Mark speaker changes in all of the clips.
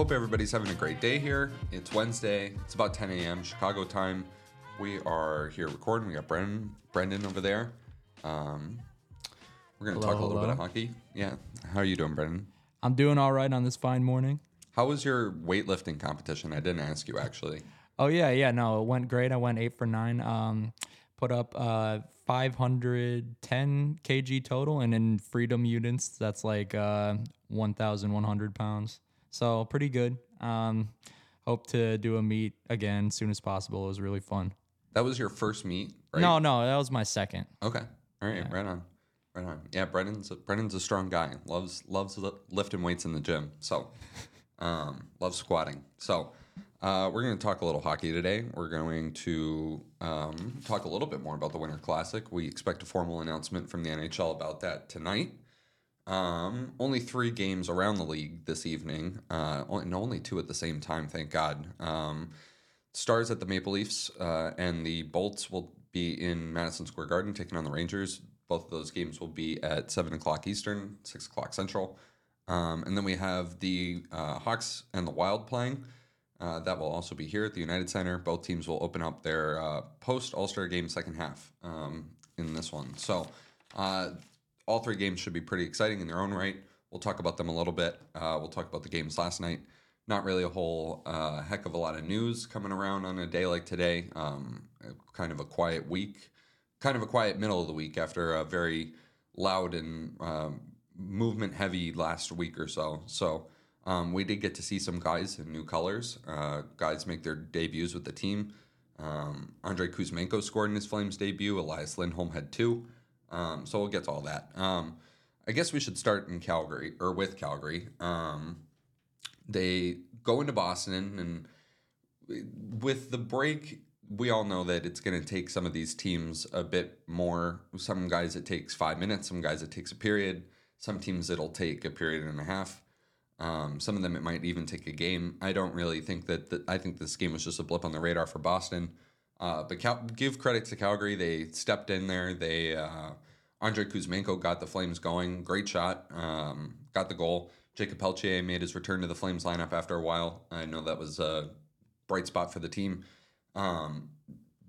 Speaker 1: Hope everybody's having a great day here. It's Wednesday. It's about 10 a.m. Chicago time. We are here recording. We got Brendan, Brendan over there. Um, we're going to talk a little bit of hockey. Yeah. How are you doing, Brendan?
Speaker 2: I'm doing all right on this fine morning.
Speaker 1: How was your weightlifting competition? I didn't ask you actually.
Speaker 2: Oh yeah, yeah, no, it went great. I went eight for nine. Um, put up uh 510 kg total, and in freedom units, that's like uh 1,100 pounds. So pretty good. Um, hope to do a meet again as soon as possible. It was really fun.
Speaker 1: That was your first meet, right?
Speaker 2: No, no, that was my second.
Speaker 1: Okay. All right. Right on. Right on. Yeah, Brendan's a, Brendan's a strong guy. Loves loves lifting weights in the gym. So, um, loves squatting. So, uh, we're going to talk a little hockey today. We're going to um, talk a little bit more about the Winter Classic. We expect a formal announcement from the NHL about that tonight. Um, only three games around the league this evening, uh, and only two at the same time. Thank God. Um, Stars at the Maple Leafs uh, and the Bolts will be in Madison Square Garden taking on the Rangers. Both of those games will be at 7 o'clock Eastern, 6 o'clock Central. Um, and then we have the uh, Hawks and the Wild playing. Uh, that will also be here at the United Center. Both teams will open up their uh, post All Star game second half um, in this one. So, uh, all three games should be pretty exciting in their own right. We'll talk about them a little bit. Uh, we'll talk about the games last night. Not really a whole uh, heck of a lot of news coming around on a day like today. Um, kind of a quiet week, kind of a quiet middle of the week after a very loud and um, movement heavy last week or so. So um, we did get to see some guys in new colors. Uh, guys make their debuts with the team. Um, Andrei Kuzmenko scored in his Flames debut. Elias Lindholm had two. Um, so we'll get to all that. Um, I guess we should start in Calgary or with Calgary. Um, they go into Boston and with the break, we all know that it's going to take some of these teams a bit more. Some guys it takes five minutes, some guys it takes a period, some teams it'll take a period and a half. Um, some of them it might even take a game. I don't really think that. The, I think this game was just a blip on the radar for Boston. Uh, but Cal- give credit to Calgary. They stepped in there. They uh, Andre Kuzmenko got the Flames going. Great shot. Um, got the goal. Jakob Pelletier made his return to the Flames lineup after a while. I know that was a bright spot for the team. Um,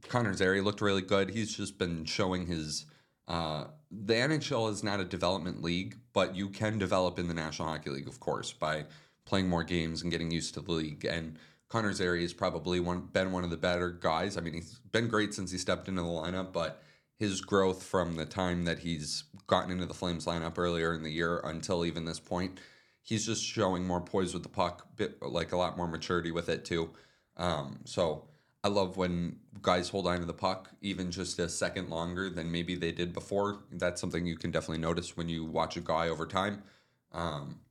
Speaker 1: Connor Zary looked really good. He's just been showing his. Uh, the NHL is not a development league, but you can develop in the National Hockey League, of course, by playing more games and getting used to the league. And Connor Zary has probably one, been one of the better guys. I mean, he's been great since he stepped into the lineup, but his growth from the time that he's gotten into the Flames lineup earlier in the year until even this point, he's just showing more poise with the puck, bit like a lot more maturity with it too. Um, so I love when guys hold on to the puck even just a second longer than maybe they did before. That's something you can definitely notice when you watch a guy over time. Um,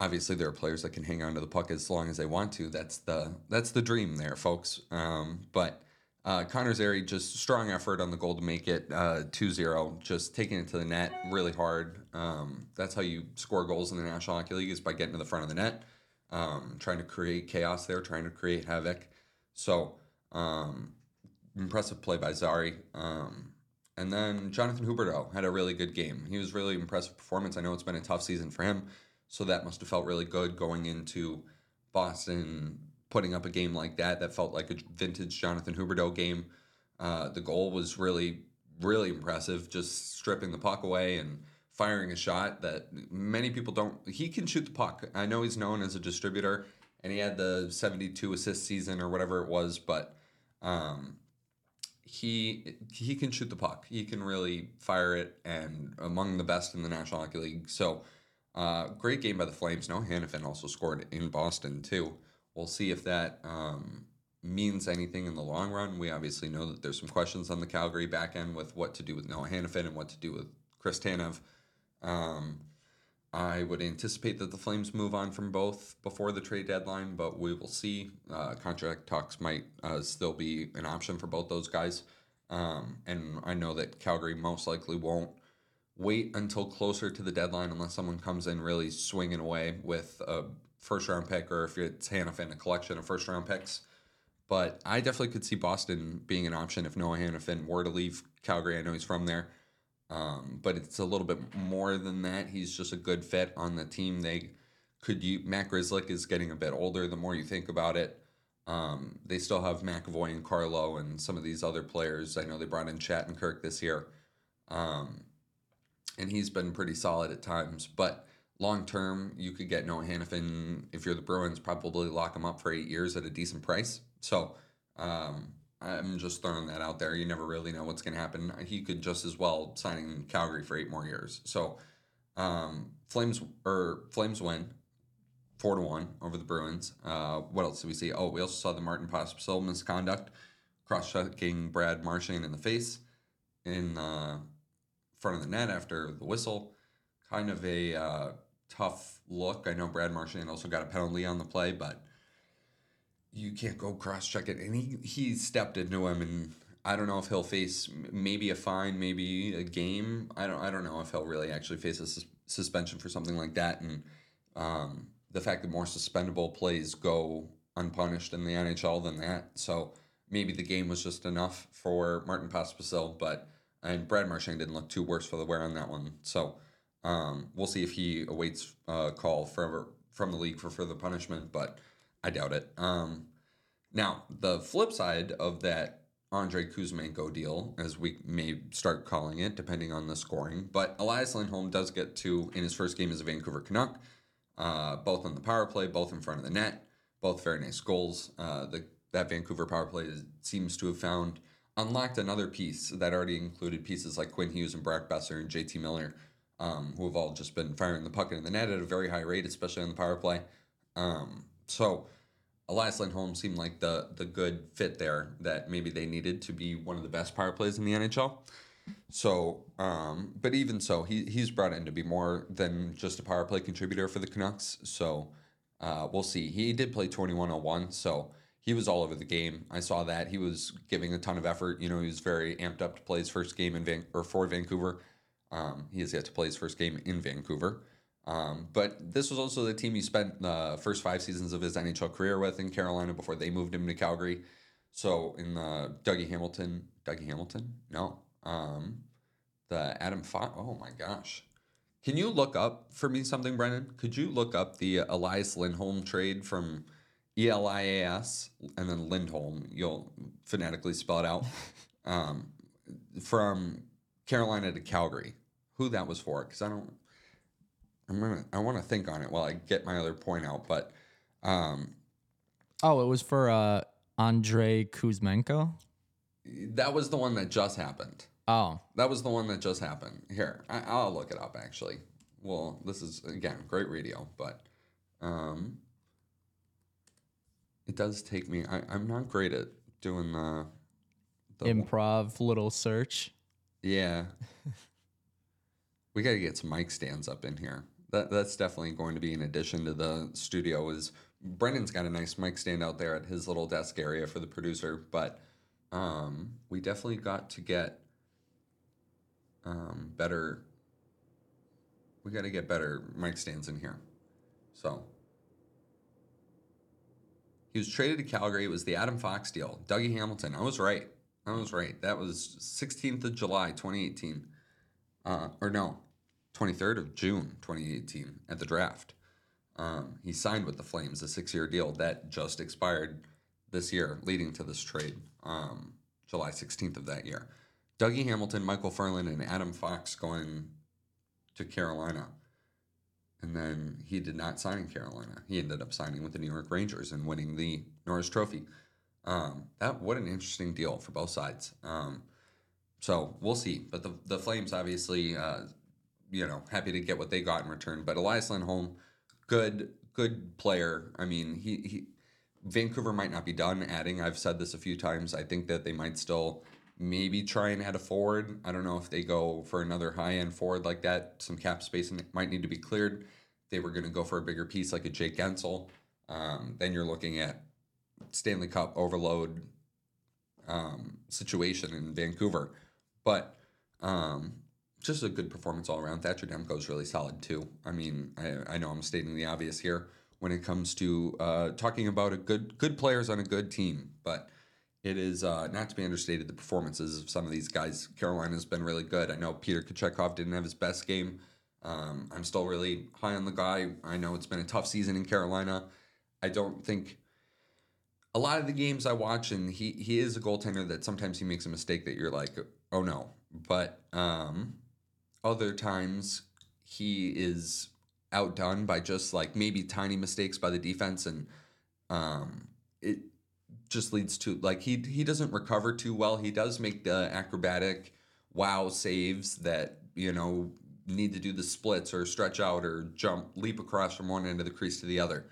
Speaker 1: obviously, there are players that can hang on to the puck as long as they want to. That's the that's the dream there, folks. Um, but uh, Connor Zary just strong effort on the goal to make it uh, 2-0, just taking it to the net really hard. Um, that's how you score goals in the National Hockey League is by getting to the front of the net, um, trying to create chaos there, trying to create havoc. So um, impressive play by Zary. Um, and then Jonathan Huberdeau had a really good game. He was really impressive performance. I know it's been a tough season for him, so that must have felt really good going into Boston, putting up a game like that. That felt like a vintage Jonathan Huberdeau game. Uh, the goal was really, really impressive. Just stripping the puck away and firing a shot that many people don't. He can shoot the puck. I know he's known as a distributor, and he had the seventy-two assist season or whatever it was, but. Um, he he can shoot the puck. He can really fire it, and among the best in the National Hockey League. So, uh, great game by the Flames. No, Hanifin also scored in Boston too. We'll see if that um, means anything in the long run. We obviously know that there's some questions on the Calgary back end with what to do with Noah Hanifin and what to do with Chris Tanev. Um, I would anticipate that the Flames move on from both before the trade deadline, but we will see. Uh, contract talks might uh, still be an option for both those guys. Um, and I know that Calgary most likely won't wait until closer to the deadline unless someone comes in really swinging away with a first round pick or if it's Hanifin, a collection of first round picks. But I definitely could see Boston being an option if Noah Hanifin were to leave Calgary. I know he's from there. Um, but it's a little bit more than that. He's just a good fit on the team. They could you Matt Grzelcyk is getting a bit older the more you think about it. Um, they still have McAvoy and Carlo and some of these other players. I know they brought in Shattenkirk this year. Um, and he's been pretty solid at times. But long term, you could get Noah Hanifin if you're the Bruins, probably lock him up for eight years at a decent price. So um, I'm just throwing that out there. You never really know what's going to happen. He could just as well sign in Calgary for eight more years. So um, Flames or Flames win four to one over the Bruins. Uh, what else did we see? Oh, we also saw the Martin Pospisil misconduct, cross checking Brad Marchand in the face in uh, front of the net after the whistle. Kind of a uh, tough look. I know Brad Marchand also got a penalty on the play, but you can't go cross check it. And he he stepped into him, and I don't know if he'll face maybe a fine, maybe a game. I don't I don't know if he'll really actually face a sus- suspension for something like that. And um, the fact that more suspendable plays go unpunished in the NHL than that. So maybe the game was just enough for Martin Pospisil, but and Brad Marchand didn't look too worse for the wear on that one. So um, we'll see if he awaits a call forever from the league for further punishment, but I doubt it. Um, now the flip side of that Andre Kuzmenko deal, as we may start calling it, depending on the scoring, but Elias Lindholm does get to in his first game as a Vancouver Canuck uh, both on the power play, both in front of the net, both very nice goals. Uh, the that Vancouver power play seems to have found unlocked another piece that already included pieces like Quinn Hughes and Brock Boeser and JT Miller, um, who have all just been firing the puck in the net at a very high rate, especially on the power play. Um, so Elias Lindholm seemed like the the good fit there that maybe they needed to be one of the best power plays in the NHL. So, um, but even so, he he's brought in to be more than just a power play contributor for the Canucks. So, uh, we'll see. He did play 2101, so he was all over the game. I saw that. He was giving a ton of effort. You know, he was very amped up to play his first game in Van- or for Vancouver. Um, he has yet to play his first game in Vancouver. Um, but this was also the team he spent the first five seasons of his NHL career with in Carolina before they moved him to Calgary. So in the Dougie Hamilton, Dougie Hamilton, no, um, the Adam Fox. Oh my gosh. Can you look up for me something, Brennan? Could you look up the Elias Lindholm trade from E L I A S and then Lindholm? You'll phonetically spell it out. Um, from Carolina to Calgary. Who that was for? Because I don't. I'm gonna. I want to think on it while I get my other point out. But um,
Speaker 2: Oh, it was for uh, Andre Kuzmenko.
Speaker 1: that was the one that just happened.
Speaker 2: Oh,
Speaker 1: That was the one that just happened. Here, I, I'll look it up actually. Well, this is again great radio, but um, it does take me. I, I'm not great at doing the. the
Speaker 2: improv little search.
Speaker 1: yeah. we got to get some mic stands up in here. That that's definitely going to be an addition to the studio. Is Brendan's got a nice mic stand out there at his little desk area for the producer, but um, we definitely got to get um, better. We got to get better mic stands in here. So he was traded to Calgary. It was the Adam Fox deal. Dougie Hamilton. I was right. I was right. That was 16th of July, 2018. Uh, or no, 23rd of June, 2018, at the draft. Um, he signed with the Flames a six year deal that just expired this year, leading to this trade, um, July 16th of that year. Dougie Hamilton, Michael Ferland, and Adam Fox going to Carolina. And then he did not sign in Carolina. He ended up signing with the New York Rangers and winning the Norris Trophy. Um, that what an interesting deal for both sides. Um, so we'll see. But the the Flames obviously, uh, you know, happy to get what they got in return. But Elias Lindholm, good good player. I mean, he he Vancouver might not be done adding. I've said this a few times. I think that they might still maybe try and add a forward. I don't know if they go for another high end forward like that. Some cap space might need to be cleared. They were going to go for a bigger piece like a Jake Guentzel. Um, then you're looking at Stanley Cup overload um, situation in Vancouver. But um, just a good performance all around. Thatcher Demko is really solid too. I mean, I, I know I'm stating the obvious here when it comes to uh, talking about a good good players on a good team, but it is uh, not to be understated the performances of some of these guys. Carolina's been really good. I know Peter Kochetkov didn't have his best game Um, I'm still really high on the guy. I know it's been a tough season in Carolina. I don't think a lot of the games I watch, and he he is a goaltender that sometimes he makes a mistake that you're like, oh no. But um, other times he is outdone by just like maybe tiny mistakes by the defense, and um, it just leads to like he he doesn't recover too well. He does make the acrobatic wow saves that you know need to do the splits or stretch out or jump leap across from one end of the crease to the other,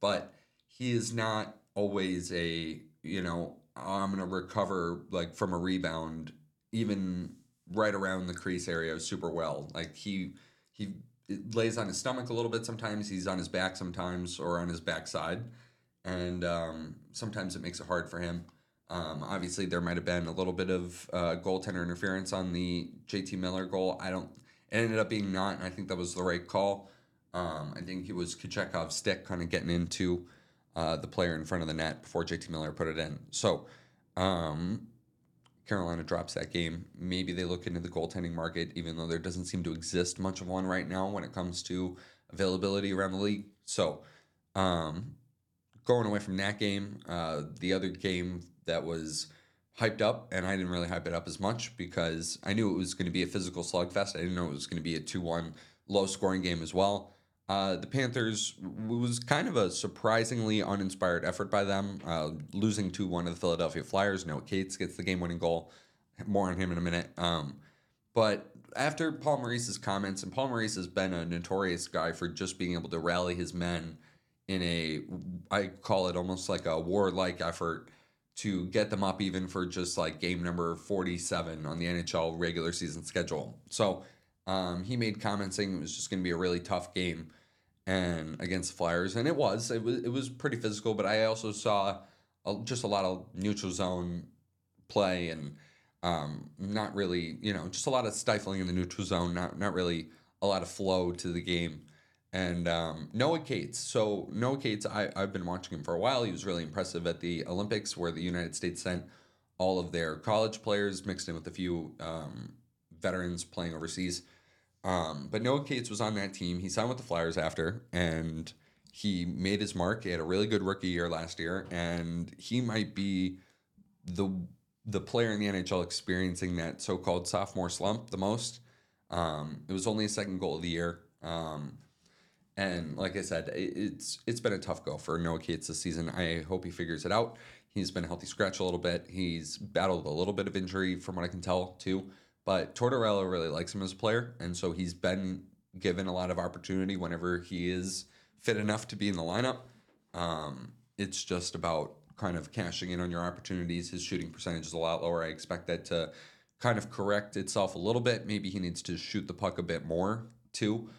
Speaker 1: but he is not always a you know I'm gonna recover like from a rebound even right around the crease area super well. Like he he lays on his stomach a little bit sometimes. He's on his back sometimes or on his backside, and um, sometimes it makes it hard for him. Um, obviously, there might have been a little bit of uh, goaltender interference on the JT Miller goal. I don't. It ended up being not, and I think that was the right call. Um, I think it was Kochetkov stick kind of getting into uh, the player in front of the net before JT Miller put it in. So um, Carolina drops that game. Maybe they look into the goaltending market, even though there doesn't seem to exist much of one right now when it comes to availability around the league. So um, going away from that game, uh, the other game that was hyped up, and I didn't really hype it up as much because I knew it was going to be a physical slugfest. I didn't know it was going to be a 2 1 low scoring game as well. Uh, the Panthers was kind of a surprisingly uninspired effort by them, uh, losing 2 1 to the Philadelphia Flyers. Noah Cates gets the game winning goal. More on him in a minute. Um, but after Paul Maurice's comments, and Paul Maurice has been a notorious guy for just being able to rally his men in a, I call it almost like a warlike effort to get them up even for just like game number 47 on the NHL regular season schedule. So um, he made comments saying it was just going to be a really tough game and against the Flyers, and it was. It was it was pretty physical, but I also saw a, just a lot of neutral zone play and um, not really, you know, just a lot of stifling in the neutral zone. Not not really a lot of flow to the game. And um, Noah Cates. So Noah Cates, I, I've been watching him for a while. He was really impressive at the Olympics, where the United States sent all of their college players mixed in with a few um, veterans playing overseas. Um, but Noah Cates was on that team. He signed with the Flyers after, and he made his mark. He had a really good rookie year last year, and he might be the the player in the NHL experiencing that so-called sophomore slump the most. Um, it was only a second goal of the year, um, and like I said, it's it's been a tough go for Noah Cates this season. I hope he figures it out. He's been a healthy scratch a little bit. He's battled a little bit of injury, from what I can tell, too. But Tortorella really likes him as a player, and so he's been given a lot of opportunity whenever he is fit enough to be in the lineup. Um, it's just about kind of cashing in on your opportunities. His shooting percentage is a lot lower. I expect that to kind of correct itself a little bit. Maybe he needs to shoot the puck a bit more too.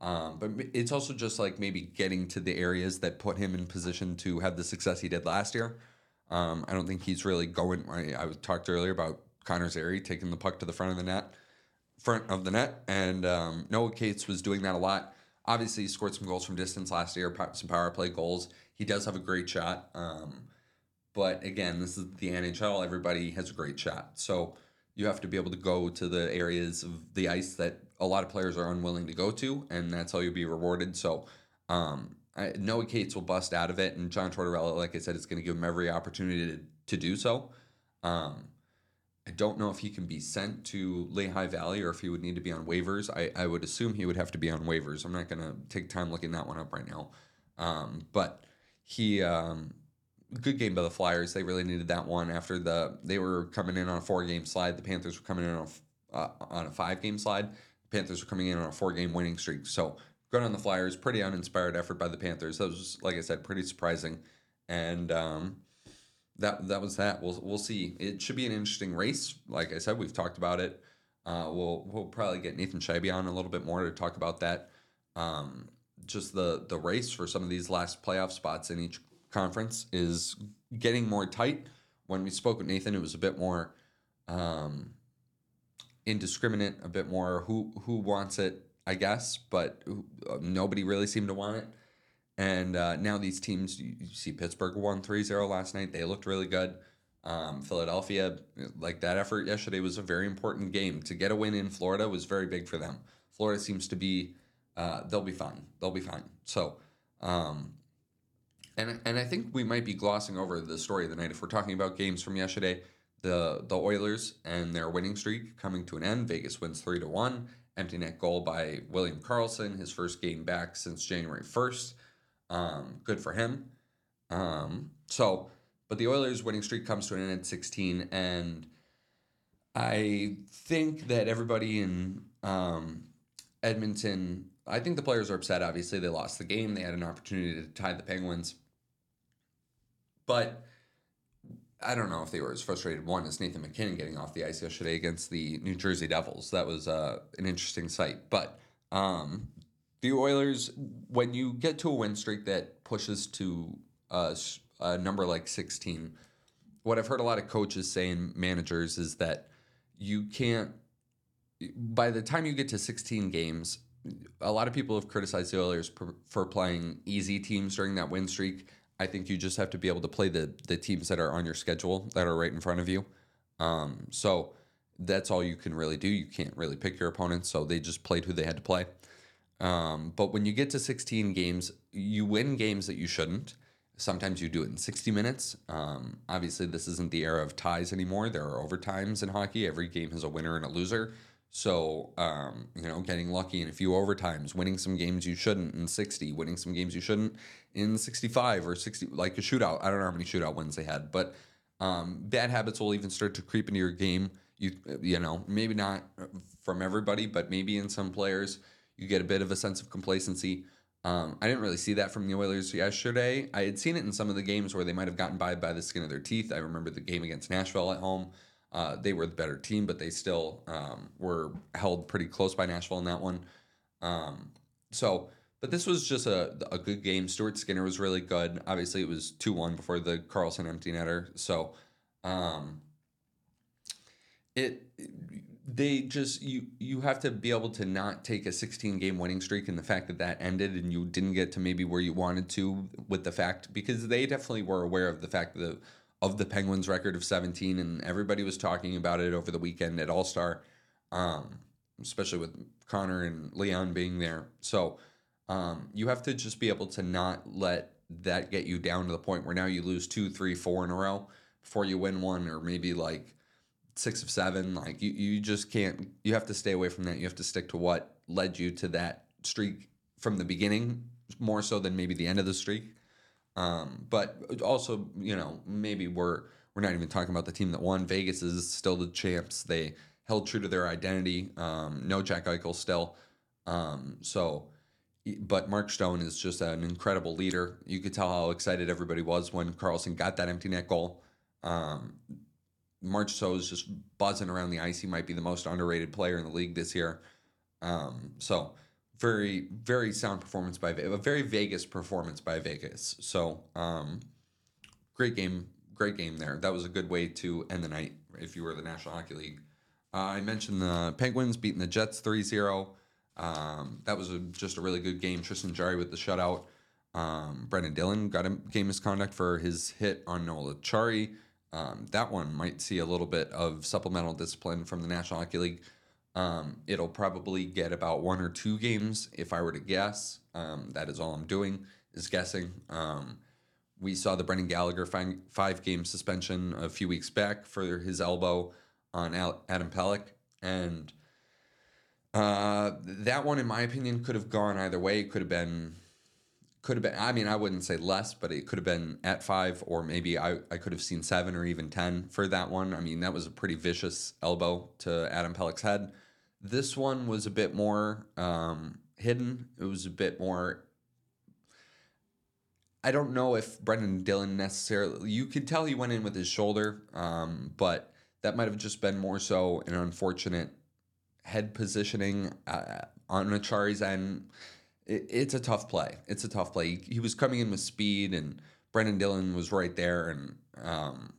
Speaker 1: Um, but it's also just like maybe getting to the areas that put him in position to have the success he did last year. Um, I don't think he's really going. I, talked earlier about Connor Zary taking the puck to the front of the net, front of the net, and um, Noah Cates was doing that a lot. Obviously, he scored some goals from distance last year, some power play goals. He does have a great shot, um, but again, this is the NHL. Everybody has a great shot, so you have to be able to go to the areas of the ice that a lot of players are unwilling to go to, and that's how you'll be rewarded. So. Um, I, Noah Cates will bust out of it, and John Tortorella, like I said, is going to give him every opportunity to, to do so. Um, I don't know if he can be sent to Lehigh Valley or if he would need to be on waivers. I, I would assume he would have to be on waivers. I'm not going to take time looking that one up right now. Um, but he, um, good game by the Flyers. They really needed that one after the they were coming in on a four game slide. The Panthers were coming in on a, uh, on a five game slide. The Panthers were coming in on a four game winning streak. So good on the Flyers. Pretty uninspired effort by the Panthers. That was like I said, pretty surprising. And um, that that was that. We'll we'll see. It should be an interesting race. Like I said, we've talked about it. Uh, we'll we'll probably get Nathan Scheibe on a little bit more to talk about that. Um, just the the race for some of these last playoff spots in each conference is getting more tight. When we spoke with Nathan, it was a bit more um, indiscriminate, a bit more who who wants it, I guess, but uh, nobody really seemed to want it. And uh, now these teams, you, see Pittsburgh won 3 0 last night. They looked really good. Um, Philadelphia, like that effort yesterday was a very important game. To get a win in Florida was very big for them. Florida seems to be uh, they'll be fine. They'll be fine. So, um, and and I think we might be glossing over the story of the night if we're talking about games from yesterday. The the Oilers and their winning streak coming to an end. Vegas wins three to one. Empty net goal by William Karlsson, his first game back since January first. Um, good for him. Um, so, but the Oilers' winning streak comes to an end at 16, and I think that everybody in um, Edmonton, I think the players are upset. Obviously, they lost the game. They had an opportunity to tie the Penguins, but I don't know if they were as frustrated. One is Nathan MacKinnon getting off the ice yesterday against the New Jersey Devils. That was uh, an interesting sight. But um, the Oilers, when you get to a win streak that pushes to a, a number like 16, what I've heard a lot of coaches say and managers is that you can't, by the time you get to 16 games, a lot of people have criticized the Oilers for playing easy teams during that win streak. I think you just have to be able to play the the teams that are on your schedule that are right in front of you. Um, so that's all you can really do. You can't really pick your opponents, so they just played who they had to play. Um, but when you get to 16 games, you win games that you shouldn't. Sometimes you do it in 60 minutes. Um, obviously, this isn't the era of ties anymore. There are overtimes in hockey. Every game has a winner and a loser. So, um, you know, getting lucky in a few overtimes, winning some games you shouldn't in 60, winning some games you shouldn't in 65 or 60, like a shootout. I don't know how many shootout wins they had, but um, bad habits will even start to creep into your game. You, you know, maybe not from everybody, but maybe in some players, you get a bit of a sense of complacency. Um, I didn't really see that from the Oilers yesterday. I had seen it in some of the games where they might have gotten by by the skin of their teeth. I remember the game against Nashville at home. Uh, they were the better team, but they still um, were held pretty close by Nashville in that one. Um, so, but this was just a, a good game. Stuart Skinner was really good. Obviously, it was 2 1 before the Karlsson empty netter. So, um, it they just you you have to be able to not take a 16 game winning streak and the fact that that ended and you didn't get to maybe where you wanted to with the fact because they definitely were aware of the fact that of the Penguins record of 17 and everybody was talking about it over the weekend at All-Star um, especially with Connor and Leon being there so um, you have to just be able to not let that get you down to the point where now you lose two three four in a row before you win one or maybe like six of seven. Like you, you just can't. You have to stay away from that. You have to stick to what led you to that streak from the beginning, more so than maybe the end of the streak. Um, but also, you know, maybe we're we're not even talking about the team that won. Vegas is still the champs. They held true to their identity. Um, no Jack Eichel still. Um, so, but Mark Stone is just an incredible leader. You could tell how excited everybody was when Karlsson got that empty net goal. Um, Marchessault is just buzzing around the ice. He might be the most underrated player in the league this year. Um, so very, very sound performance by a very Vegas performance by Vegas. So um, great game, great game there. That was a good way to end the night if you were the National Hockey League. Uh, I mentioned the Penguins beating the Jets 3-0. Um, that was a, just a really good game. Tristan Jarry with the shutout. Um, Brendan Dillon got a game misconduct for his hit on Noel Acciari. Um, that one might see a little bit of supplemental discipline from the National Hockey League. Um, it'll probably get about one or two games if I were to guess. Um, that is all I'm doing is guessing. Um, we saw the Brendan Gallagher five, game suspension a few weeks back for his elbow on Adam Pelech. And uh, that one, in my opinion, could have gone either way. It could have been could have been i mean i wouldn't say less but it could have been at five or maybe I, I could have seen seven or even ten for that one i mean that was a pretty vicious elbow to adam pelech's head this one was a bit more um, hidden it was a bit more i don't know if brendan dillon necessarily you could tell he went in with his shoulder um, but that might have just been more so an unfortunate head positioning uh, on Acciari's end it, it's a tough play. It's a tough play. He, he, was coming in with speed, and Brendan Dillon was right there, and um,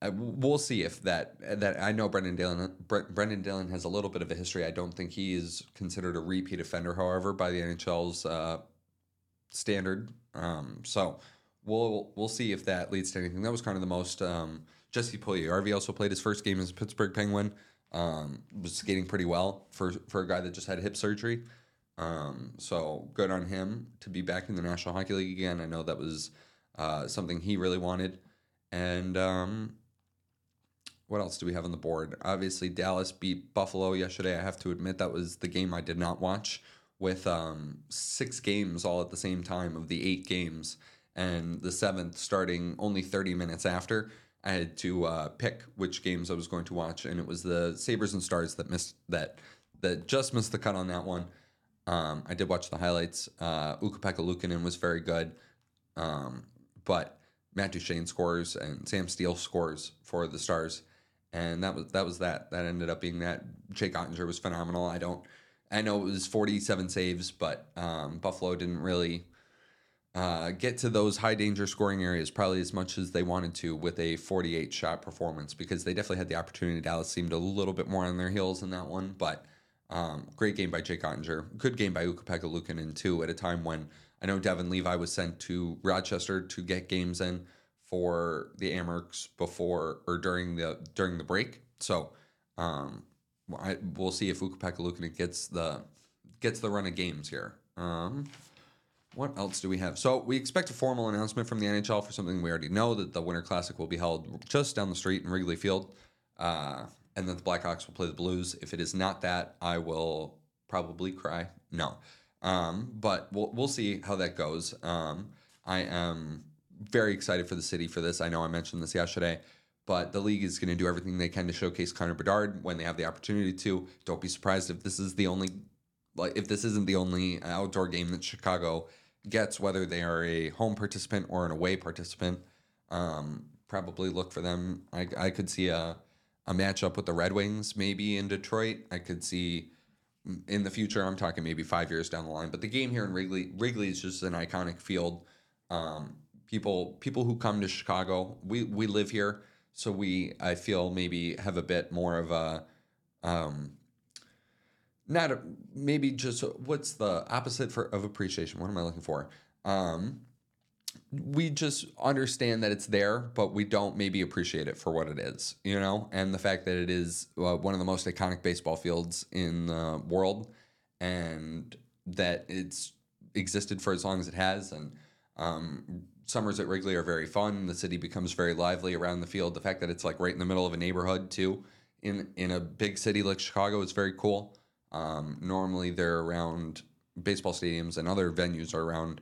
Speaker 1: I, we'll see if that that I know Brendan Dillon. Brendan Dillon has a little bit of a history. I don't think he is considered a repeat offender, however, by the NHL's uh, standard. Um, so we'll we'll see if that leads to anything. That was kind of the most. Um, Jesse Puljujarvi also played his first game as a Pittsburgh Penguin. Um, was skating pretty well for for a guy that just had hip surgery. Um, so good on him to be back in the National Hockey League again. I know that was uh, something he really wanted. And um, what else do we have on the board? Obviously, Dallas beat Buffalo yesterday. I have to admit that was the game I did not watch with um, six games all at the same time of the eight games, and the seventh starting only 30 minutes after. I had to uh, pick which games I was going to watch, and it was the Sabres and Stars that missed that that just missed the cut on that one. Um, I did watch the highlights. Uh, Ukko-Pekka Luukkonen was very good, um, but Matt Duchene scores and Sam Steel scores for the Stars, and that was that was that. That ended up being that. Jake Oettinger was phenomenal. I don't. I know it was 47 saves, but um, Buffalo didn't really uh, get to those high danger scoring areas probably as much as they wanted to with a 48 shot performance because they definitely had the opportunity. Dallas seemed a little bit more on their heels in that one, but um, great game by Jake Oettinger. Good game by Ukko-Pekka Luukkonen too at a time when I know Devon Levi was sent to Rochester to get games in for the Amerks before or during the during the break. So um, I, we'll see if Ukko-Pekka gets the gets the run of games here. Um, what else do we have? So we expect a formal announcement from the NHL for something we already know that the Winter Classic will be held just down the street in Wrigley Field, uh, and that the Blackhawks will play the Blues. If it is not that, I will probably cry. No, um, but we'll we'll see how that goes. Um, I am very excited for the city for this. I know I mentioned this yesterday, but the league is going to do everything they can to showcase Connor Bedard when they have the opportunity to. Don't be surprised if this is the only, like, if this isn't the only outdoor game that Chicago gets, whether they are a home participant or an away participant. Um, probably look for them. I, I could see a a matchup with the Red Wings maybe in Detroit. I could see in the future. I'm talking maybe five years down the line. But the game here in Wrigley, Wrigley is just an iconic field. Um, people people who come to Chicago, we we live here, so we I feel maybe have a bit more of a um, not a, maybe just what's the opposite for of appreciation? What am I looking for? Um, we just understand that it's there, but we don't maybe appreciate it for what it is, you know, and the fact that it is uh, one of the most iconic baseball fields in the world, and that it's existed for as long as it has, and um, summers at Wrigley are very fun. The city becomes very lively around the field. The fact that it's like right in the middle of a neighborhood too, in in a big city like Chicago, is very cool. Um, normally, they're around baseball stadiums and other venues are around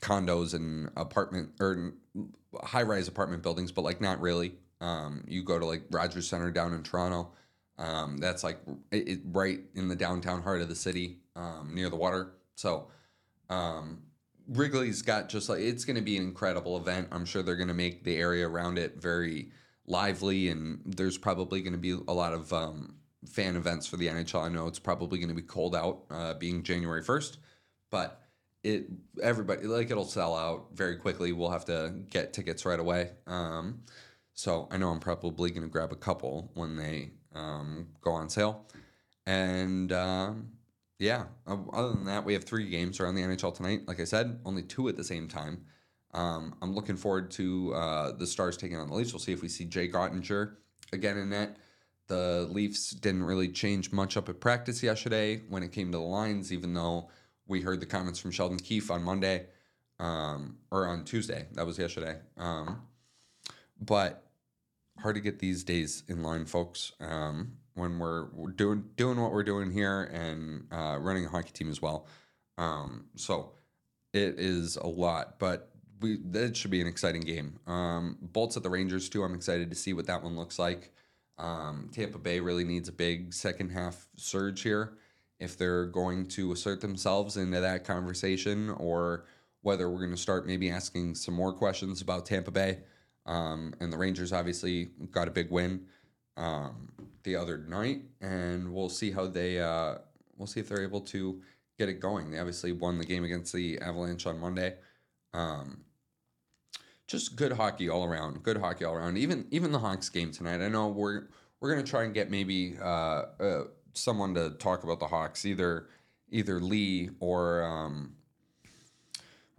Speaker 1: condos and apartment or high rise apartment buildings, but like not really. Um, you go to like Rogers Center down in Toronto. Um, that's like it, it, right in the downtown heart of the city, um, near the water. So um, Wrigley's got just like it's going to be an incredible event. I'm sure they're going to make the area around it very lively, and there's probably going to be a lot of um, fan events for the NHL. I know it's probably going to be cold out, uh, being January 1st, but it everybody like it'll sell out very quickly. We'll have to get tickets right away. Um, so I know I'm probably going to grab a couple when they um, go on sale. And um, yeah, other than that, we have three games around the NHL tonight. Like I said, only two at the same time. Um, I'm looking forward to uh, the Stars taking on the Leafs. We'll see if we see Jay Oettinger again in net. The Leafs didn't really change much up at practice yesterday when it came to the lines, even though we heard the comments from Sheldon Keefe on Monday um, or on Tuesday. That was yesterday. Um, but hard to get these days in line, folks. Um, when we're, doing doing what we're doing here and uh, running a hockey team as well. Um, so it is a lot, but we that should be an exciting game. Um, Bolts at the Rangers too. I'm excited to see what that one looks like. Um, Tampa Bay really needs a big second half surge here if they're going to assert themselves into that conversation or whether we're going to start maybe asking some more questions about Tampa Bay. Um, and the Rangers obviously got a big win um, the other night, and we'll see how they uh, we'll see if they're able to get it going. They obviously won the game against the Avalanche on Monday. Um, just good hockey all around. Good hockey all around. Even even the Hawks game tonight. I know we're we're gonna try and get maybe uh, uh, someone to talk about the Hawks, either either Lee or um,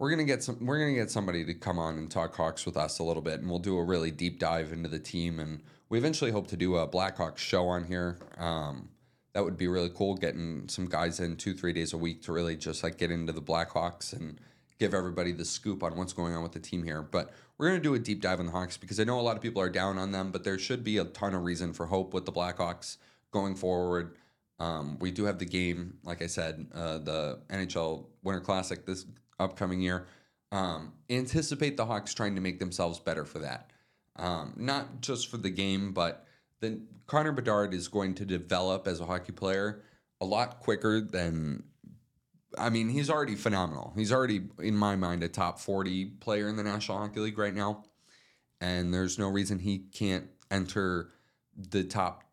Speaker 1: we're gonna get some. We're gonna get somebody to come on and talk Hawks with us a little bit, and we'll do a really deep dive into the team. And we eventually hope to do a Blackhawks show on here. Um, that would be really cool. Getting some guys in two, three days a week to really just like get into the Blackhawks and give everybody the scoop on what's going on with the team here. But we're gonna do a deep dive on the Hawks because I know a lot of people are down on them, but there should be a ton of reason for hope with the Blackhawks going forward. Um, we do have the game, like I said, uh, the NHL Winter Classic this upcoming year. Um, anticipate the Hawks trying to make themselves better for that. Um, not just for the game, but then Connor Bedard is going to develop as a hockey player a lot quicker than. I mean, he's already phenomenal. He's already, in my mind, a top 40 player in the National Hockey League right now. And there's no reason he can't enter the top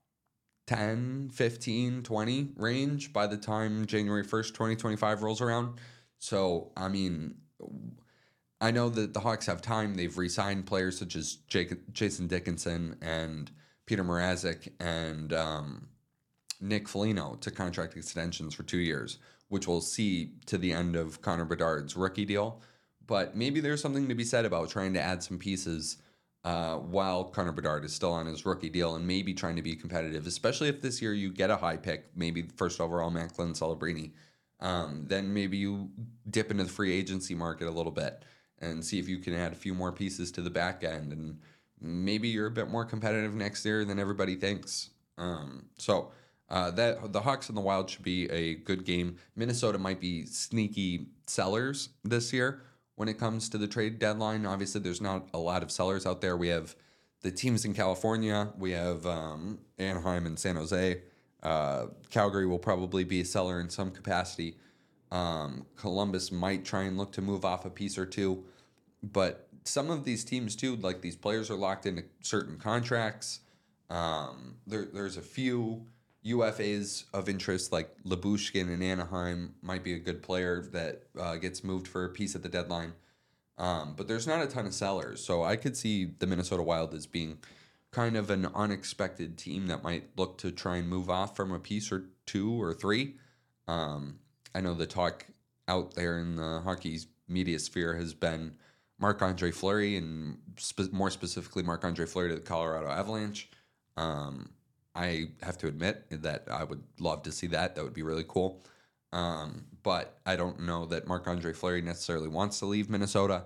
Speaker 1: 10, 15, 20 range by the time January 1st, 2025 rolls around. So, I mean, I know that the Hawks have time. They've re signed players such as Jake, Jason Dickinson and Peter Mrazek and um, Nick Foligno to contract extensions for two years, which we'll see to the end of Connor Bedard's rookie deal. But maybe there's something to be said about trying to add some pieces uh, while Connor Bedard is still on his rookie deal and maybe trying to be competitive, especially if this year you get a high pick, maybe first overall Macklin Celebrini. Um, then maybe you dip into the free agency market a little bit and see if you can add a few more pieces to the back end and maybe you're a bit more competitive next year than everybody thinks. Um, so uh, that the Hawks and the Wild should be a good game. Minnesota might be sneaky sellers this year when it comes to the trade deadline. Obviously, there's not a lot of sellers out there. We have the teams in California. We have um, Anaheim and San Jose. Uh, Calgary will probably be a seller in some capacity. Um, Columbus might try and look to move off a piece or two, but some of these teams too, like these players are locked into certain contracts. Um, there, there's a few UFAs of interest, like Lyubushkin in Anaheim might be a good player that uh, gets moved for a piece at the deadline. Um, but there's not a ton of sellers, so I could see the Minnesota Wild as being kind of an unexpected team that might look to try and move off from a piece or two or three. Um, I know the talk out there in the hockey media sphere has been Marc Andre Fleury and spe- more specifically Marc Andre Fleury to the Colorado Avalanche. Um, I have to admit that I would love to see that. That would be really cool. Um, but I don't know that Marc Andre Fleury necessarily wants to leave Minnesota.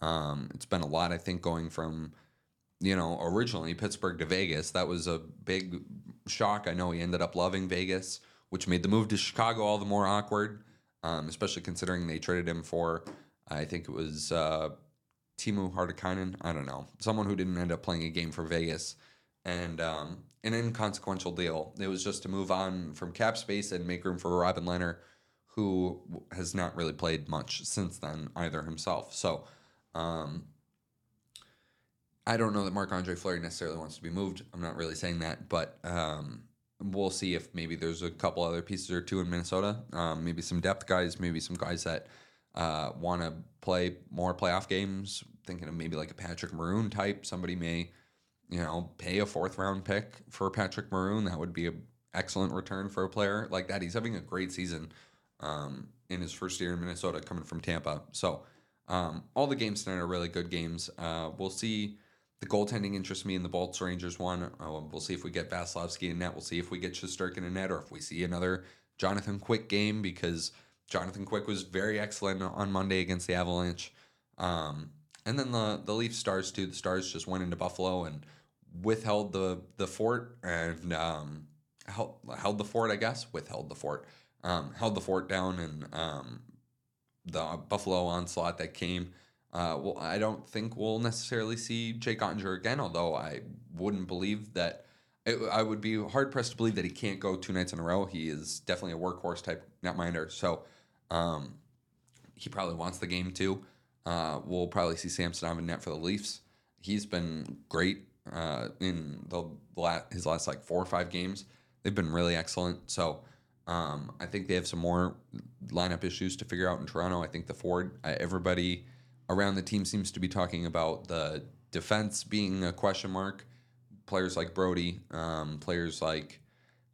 Speaker 1: Um, it's been a lot, I think, going from, you know, originally Pittsburgh to Vegas. That was a big shock. I know he ended up loving Vegas, which made the move to Chicago all the more awkward, um, especially considering they traded him for, I think it was uh, Timo Hartikainen. I don't know. Someone who didn't end up playing a game for Vegas. And um, an inconsequential deal. It was just to move on from cap space and make room for Robin Lehner, who has not really played much since then either himself. So um, I don't know that Marc Andre Fleury necessarily wants to be moved. I'm not really saying that, but um, we'll see if maybe there's a couple other pieces or two in Minnesota. Um, maybe some depth guys, maybe some guys that uh, want to play more playoff games. Thinking of maybe like a Patrick Maroon type. Somebody may, you know, pay a fourth round pick for Patrick Maroon. That would be an excellent return for a player like that. He's having a great season um, in his first year in Minnesota, coming from Tampa. So um, all the games tonight are really good games. Uh, we'll see. The goaltending interests me in the Bolts Rangers one. Uh, we'll see if we get Vasilevskiy in net. We'll see if we get Shesterkin in net, or if we see another Jonathan Quick game because Jonathan Quick was very excellent on Monday against the Avalanche. Um, and then the the Leaf Stars too. The Stars just went into Buffalo and withheld the the fort and um, held, held the fort. I guess withheld the fort. Um, held the fort down and um, the Buffalo onslaught that came. Uh, well, I don't think we'll necessarily see Jake Oettinger again. Although I wouldn't believe that. It, I would be hard pressed to believe that he can't go two nights in a row. He is definitely a workhorse type netminder. So um, he probably wants the game too. Uh, we'll probably see Samsonov in net for the Leafs. He's been great uh, in the last, his last like four or five games. They've been really excellent. So um, I think they have some more lineup issues to figure out in Toronto. I think the Ford, uh, everybody around the team seems to be talking about the defense being a question mark. Players like Brodie, um, players like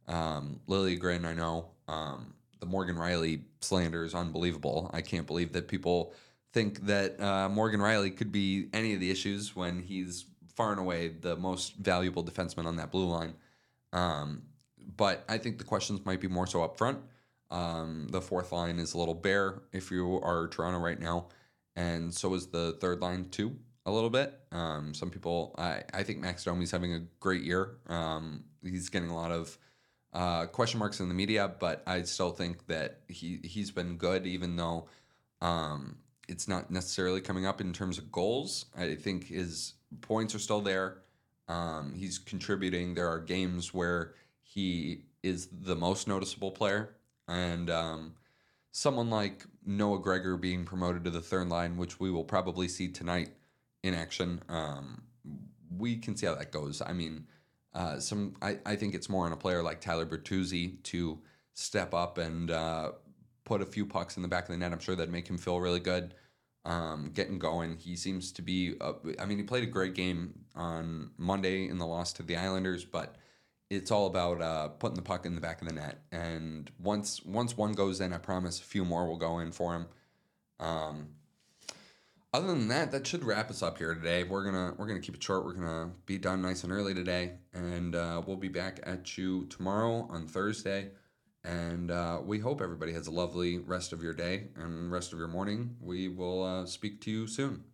Speaker 1: um, Liljegren, I know. Um, the Morgan Rielly slander is unbelievable. I can't believe that people think that uh, Morgan Rielly could be any of the issues when he's far and away the most valuable defenseman on that blue line. Um, but I think the questions might be more so up front. Um, the fourth line is a little bare if you are Toronto right now, and so is the third line too a little bit. Um, some people, I, I think Max Domi's having a great year. Um, he's getting a lot of uh, question marks in the media, but I still think that he he's been good, even though um, it's not necessarily coming up in terms of goals. I think his points are still there. Um, he's contributing. There are games where he is the most noticeable player, and um, someone like Noah Gregor being promoted to the third line, which we will probably see tonight in action. Um, we can see how that goes. I mean, uh, some I, I think it's more on a player like Tyler Bertuzzi to step up and uh, put a few pucks in the back of the net. I'm sure that'd make him feel really good. Um, getting going. He seems to be. Uh, I mean, he played a great game on Monday in the loss to the Islanders, but it's all about uh, putting the puck in the back of the net. And once once one goes in, I promise a few more will go in for him. Um, other than that, that should wrap us up here today. We're gonna we're gonna keep it short. We're gonna be done nice and early today, and uh, we'll be back at you tomorrow on Thursday. And uh, we hope everybody has a lovely rest of your day and rest of your morning. We will uh, speak to you soon.